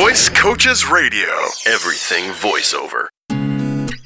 Voice Coaches Radio. Everything voiceover.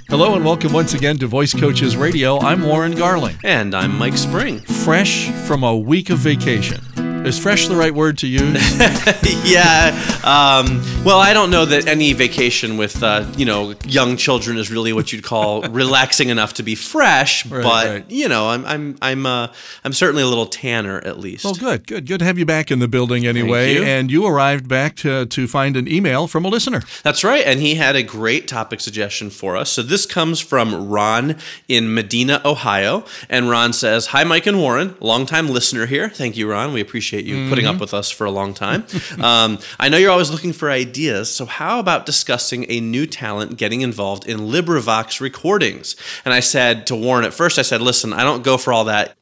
Hello and welcome once again to Voice Coaches Radio. I'm Warren Garling, And I'm Mike Spring. fresh from a week of vacation. Is fresh the right word to use? yeah. Um, well, I don't know that any vacation with uh, you know young children is really what you'd call relaxing enough to be fresh. Right, but right. you know, I'm I'm I'm uh, I'm certainly a little tanner at least. well, good, good, good to have you back in the building anyway. you. And you arrived back to, to find an email from a listener. That's right. And he had a great topic suggestion for us. So this comes from Ron in Medina, Ohio. And Ron says, Hi, Mike and Warren, longtime listener here. Thank you, Ron. We appreciate you putting up with us for a long time. um, I know you're always looking for ideas. So how about discussing a new talent getting involved in LibriVox recordings? And I said to Warren at first, I said, Listen, I don't go for all that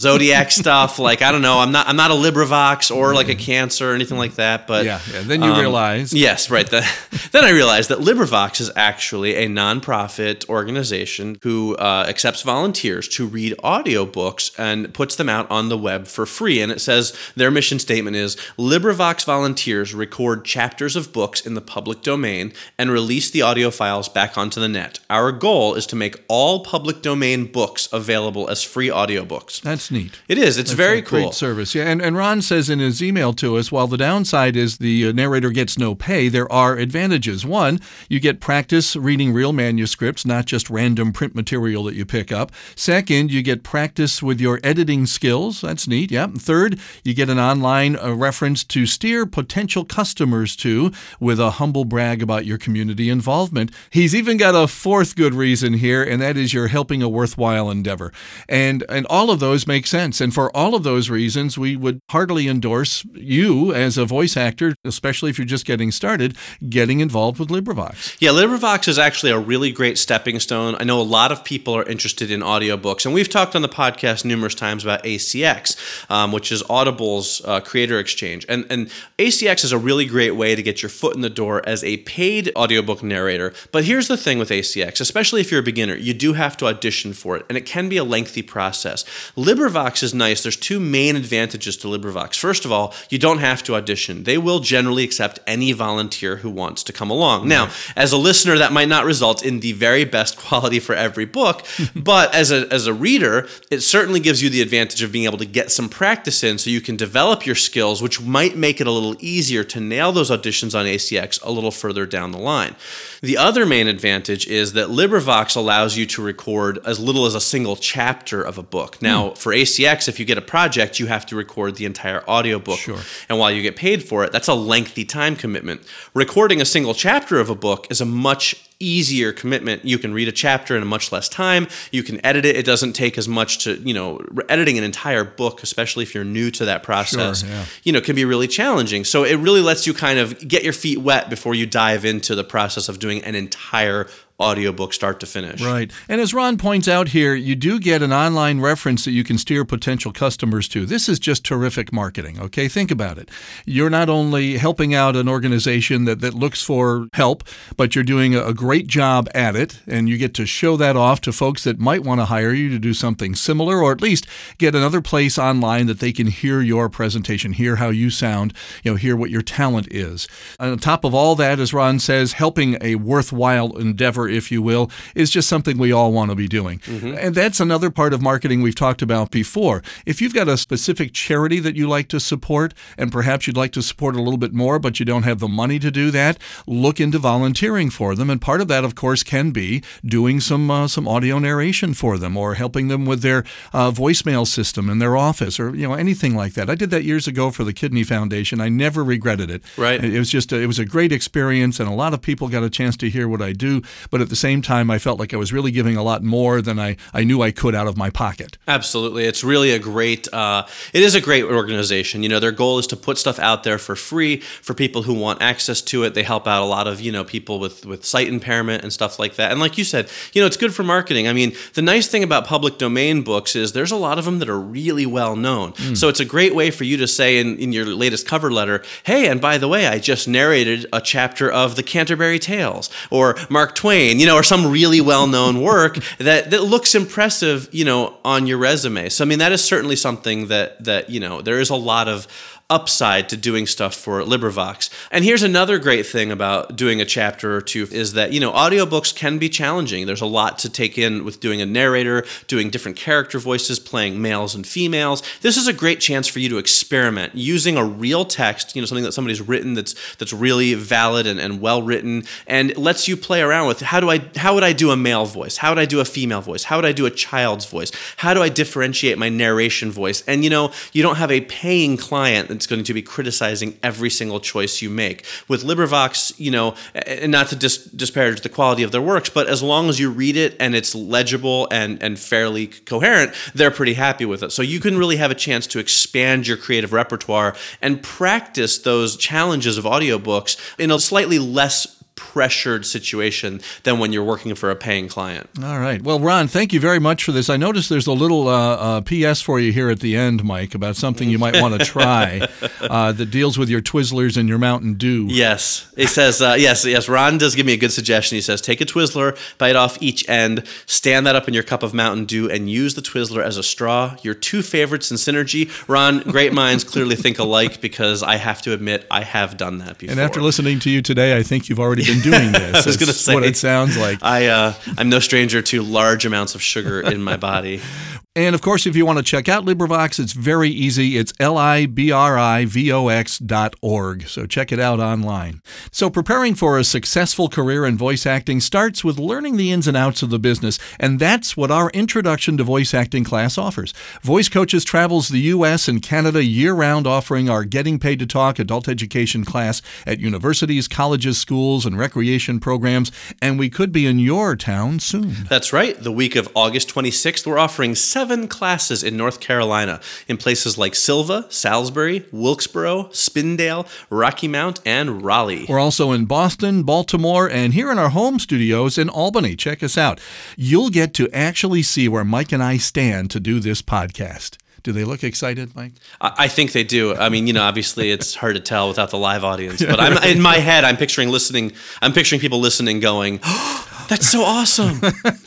zodiac stuff like i don't know i'm not i'm not a librivox or like a cancer or anything like that but Yeah, yeah. Then you realize yes right the, then i realized that librivox is actually a nonprofit organization who uh, accepts volunteers to read audiobooks and puts them out on the web for free and it says their mission statement is librivox volunteers record chapters of books in the public domain and release the audio files back onto the net our goal is to make all public domain books available as free audiobooks That's neat. it is. It's That's very cool. Great service. Yeah, and, and Ron says in his email to us, while the downside is the uh, narrator gets no pay, there are advantages. One, you get practice reading real manuscripts, not just random print material that you pick up. Second, you get practice with your editing skills. That's neat. Yeah. And Third, you get an online uh, reference to steer potential customers to with a humble brag about your community involvement. He's even got a fourth good reason here, and that is you're helping a worthwhile endeavor. And and all of those make sense. And for all of those reasons, we would heartily endorse you as a voice actor, especially if you're just getting started, getting involved with LibriVox. Yeah, LibriVox is actually a really great stepping stone. I know a lot of people are interested in audiobooks, and we've talked on the podcast numerous times about ACX, um, which is Audible's uh, creator exchange. And, and ACX is a really great way to get your foot in the door as a paid audiobook narrator. But here's the thing with ACX, especially if you're a beginner, you do have to audition for it, and it can be a lengthy process. LibriVox is nice. There's two main advantages to LibriVox. First of all, you don't have to audition. They will generally accept any volunteer who wants to come along. Now, as a listener, that might not result in the very best quality for every book, but as a, as a reader, it certainly gives you the advantage of being able to get some practice in so you can develop your skills, which might make it a little easier to nail those auditions on ACX a little further down the line. The other main advantage is that LibriVox allows you to record as little as a single chapter of a book. Now, for ACX, if you get a project, you have to record the entire audiobook. Sure. And while you get paid for it, that's a lengthy time commitment. Recording a single chapter of a book is a much easier commitment. You can read a chapter in a much less time. You can edit it. It doesn't take as much to, you know, editing an entire book, especially if you're new to that process, yeah. you know, can be really challenging. So it really lets you kind of get your feet wet before you dive into the process of doing an entire audiobook start to finish. Right. And as Ron points out here, you do get an online reference that you can steer potential customers to. This is just terrific marketing, okay? Think about it. You're not only helping out an organization that, that looks for help, but you're doing a, great job at it, and you get to show that off to folks that might want to hire you to do something similar, or at least get another place online that they can hear your presentation, hear how you sound, you know, hear what your talent is. On top of all that, as Ron says, helping a worthwhile endeavor, if you will, is just something we all want to be doing. And that's another part of marketing we've talked about before. If you've got a specific charity that you like to support, and perhaps you'd like to support a little bit more, but you don't have the money to do that, look into volunteering for them. And part of that, of course, can be doing some uh, some audio narration for them, or helping them with their uh, voicemail system in their office, or you know anything like that. I did that years ago for the Kidney Foundation. I never regretted it. Right. It was just a, it was a great experience, and a lot of people got a chance to hear what I do. But at the same time, I felt like I was really giving a lot more than I, I knew I could out of my pocket. Absolutely. It's really a great, uh, it is a great organization. You know, their goal is to put stuff out there for free for people who want access to it. They help out a lot of, you know, people with, with sight impairment and stuff like that. And like you said, you know, it's good for marketing. I mean, the nice thing about public domain books is there's a lot of them that are really well known. So it's a great way for you to say in, in your latest cover letter, hey, and by the way, I just narrated a chapter of the Canterbury Tales or Mark Twain, you know, or some really well-known work that that looks impressive, you know, on your resume. So I mean, that is certainly something that that you know there is a lot of upside to doing stuff for LibriVox. And here's another great thing about doing a chapter or two is that, you know, audiobooks can be challenging. There's a lot to take in with doing a narrator, doing different character voices, playing males and females. This is a great chance for you to experiment using a real text, you know, something that somebody's written that's that's really valid and, and well written and lets you play around with how do I how would I do a male voice? How would I do a female voice? How would I do a child's voice? How do I differentiate my narration voice? And you know, you don't have a paying client that's going to be criticizing every single choice you make. With LibriVox, you know, and not to dis- disparage the quality of their works, but as long as you read it and it's legible and and fairly coherent, they're pretty happy with it. So you can really have a chance to expand your creative repertoire and practice those challenges of audiobooks in a slightly less pressured situation than when you're working for a paying client. All right. Well, Ron, thank you very much for this. I noticed there's a little uh, uh, PS for you here at the end, Mike, about something you might want to try uh, that deals with your Twizzlers and your Mountain Dew. Yes. It says, uh, yes, yes. Ron does give me a good suggestion. He says, take a Twizzler, bite off each end, stand that up in your cup of Mountain Dew, and use the Twizzler as a straw. Your two favorites in synergy. Ron, great minds clearly think alike because I have to admit, I have done that before. And after listening to you today, I think you've already been doing this. I was going to say what it sounds like. I uh, I'm no stranger to large amounts of sugar in my body. And of course, if you want to check out LibriVox, it's very easy. It's L I B R I V O X dot org. So check it out online. So preparing for a successful career in voice acting starts with learning the ins and outs of the business. And that's what our Introduction to Voice Acting class offers. Voice Coaches travels the U.S. and Canada year round, offering our Getting Paid to Talk adult education class at universities, colleges, schools, and recreation programs. And we could be in your town soon. That's right. The week of August 26th, we're offering seven classes in North Carolina in places like Sylva, Salisbury, Wilkesboro, Spindale, Rocky Mount, and Raleigh. We're also in Boston, Baltimore, and here in our home studios in Albany. Check us out. You'll get to actually see where Mike and I stand to do this podcast. Do they look excited, Mike? I I think they do. I mean, you know, obviously it's hard to tell without the live audience, but I'm in my head. I'm picturing listening. I'm picturing people listening, going, oh, "That's so awesome."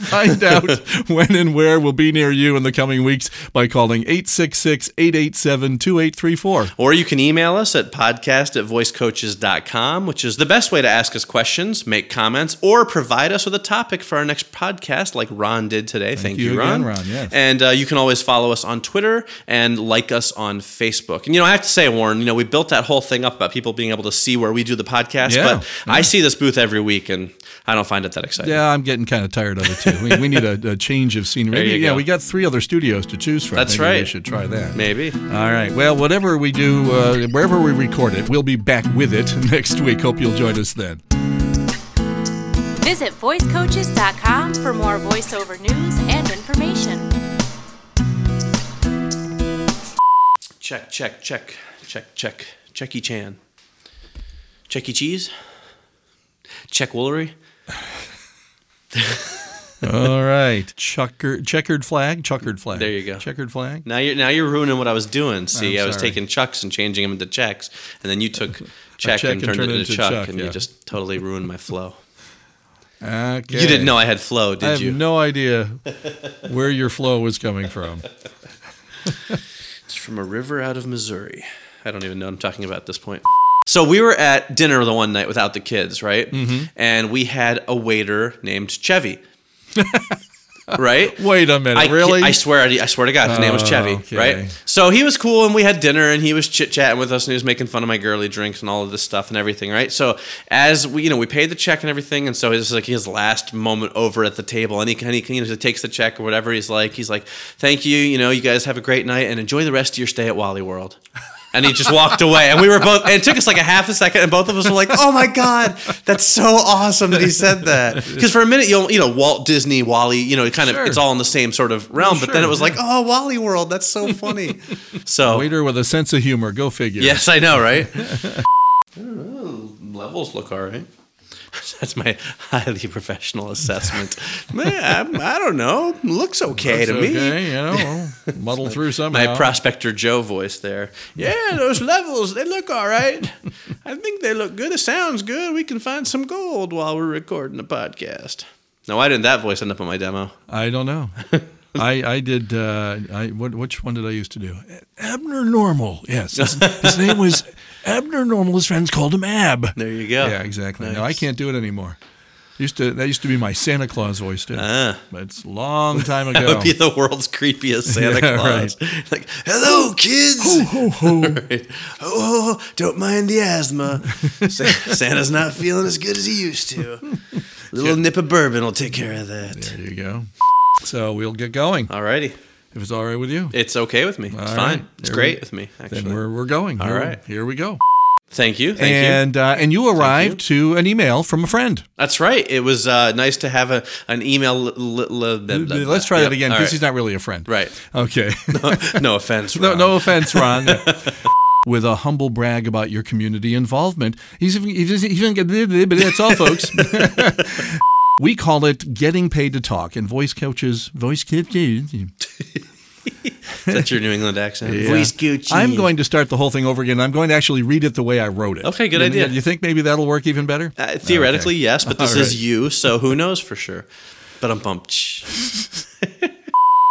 Find out when and where we'll be near you in the coming weeks by calling 866 887 2834. Or you can email us at podcast at voicecoaches.com, which is the best way to ask us questions, make comments, or provide us with a topic for our next podcast, like Ron did today. Thank, you you, Ron. again, Ron, yes. And uh, you can always follow us on Twitter and like us on Facebook. And, you know, I have to say, Warren, you know, we built that whole thing up about people being able to see where we do the podcast, Yeah, but I see this booth every week and I don't find it that exciting. Yeah, I'm getting kind of tired of it too. We, we need a, a change of scenery. Maybe, yeah, go. we got three other studios to choose from. That's Maybe We should try that. Maybe. All right. Well, whatever we do, uh, wherever we record it, we'll be back with it next week. Hope you'll join us then. Visit voicecoaches.com for more voiceover news and information. Check, check, check, check, check. Checky Chan. Checky Cheese? Check Woolery? All right. Chucker, checkered flag, checkered flag. There you go. Checkered flag. Now you're now you're ruining what I was doing. See, I'm was taking chucks and changing them into checks, and then you took check, check and and turned turned it it into into chuck, chuck, and yeah. you just totally ruined my flow. Okay. You didn't know I had flow, did you? I have you? no idea where your flow was coming from. It's from a river out of Missouri. I don't even know what I'm talking about at this point. So we were at dinner the one night without the kids, right? Mm-hmm. And we had a waiter named Chevy. right? Wait a minute. I, really? I swear, I swear to God, his name was Oh, Chevy, okay. right? So he was cool, and we had dinner, and he was chit chatting with us, and he was making fun of my girly drinks and all of this stuff and everything, right? So as we, you know, we paid the check and everything, and so it's like his last moment over at the table, and he, and he you know, he takes the check or whatever. He's like, he's like, thank you, you know, you guys have a great night, and enjoy the rest of your stay at Wally World. And he just walked away, and we were both. And it took us like a half a second, and both of us were like, "Oh my god, that's so awesome that he said that." Because for a minute, you know, you know, Walt Disney, Wally, you know, it kind of Sure. it's all in the same sort of realm. Oh, but then it was like, "Oh, Wally World, that's so funny." so Waiter with a sense of humor. Go figure. yes, I know, right? I don't know. Levels look all right. That's my highly professional assessment. Man, I, I don't know. Looks okay That's to me. okay, you know, muddle through somehow. My prospector Joe voice there. Yeah, those levels, they look all right. I think they look good. It sounds good. We can find some gold while we're recording the podcast. Now, why didn't that voice end up on my demo? I don't know. I I did. Uh, I what which one did I used to do? Abner Normal. Yes, his, his name was Abner Normal. His friends called him Ab. There you go. Yeah, exactly. No, I can't do it anymore. Used to that used to be my Santa Claus voice too. Ah. but it's a long time ago. That would be the world's creepiest Santa Yeah, Claus. Like, hello, kids. ho, ho. Right. Oh, don't mind the asthma. Santa's not feeling as good as he used to. A little nip of bourbon will take care of that. There you go. So we'll get going Alrighty. if it's all right with you. It's okay with me. It's All fine. right. It's There great we- with me, actually. Then we're we're going. All Here- right. here we go. Thank you. Thank you. and uh, and you arrived to an email from a friend. That's right. It was uh, nice to have a an email. Blah, blah, blah. Let's try that again All because right. he's not really a friend. Right. Okay. no offense. no, Ron. no offense, Ron. With a humble brag about your community involvement. He's even, he's even that's all, folks. we call it getting paid to talk, and voice coaches, voice coaches. That's your New England accent. Yeah. Voice Gucci. I'm going to start the whole thing over again. I'm going to actually read it the way I wrote it. Okay, good You- idea. You think maybe that'll work even better? Uh, theoretically, Okay. yes, but this All is you, so who knows for sure. But I'm bumped.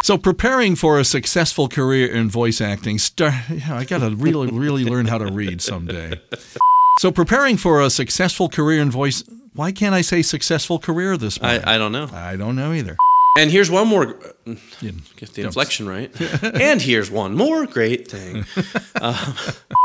So preparing for a successful career in voice acting, start, I got to really, really learn how to read someday. So preparing for a successful career in voice, why can't I say successful career this morning? I, I don't know. I don't know either. And here's one more. Get the inflection right. and here's one more great thing. Uh,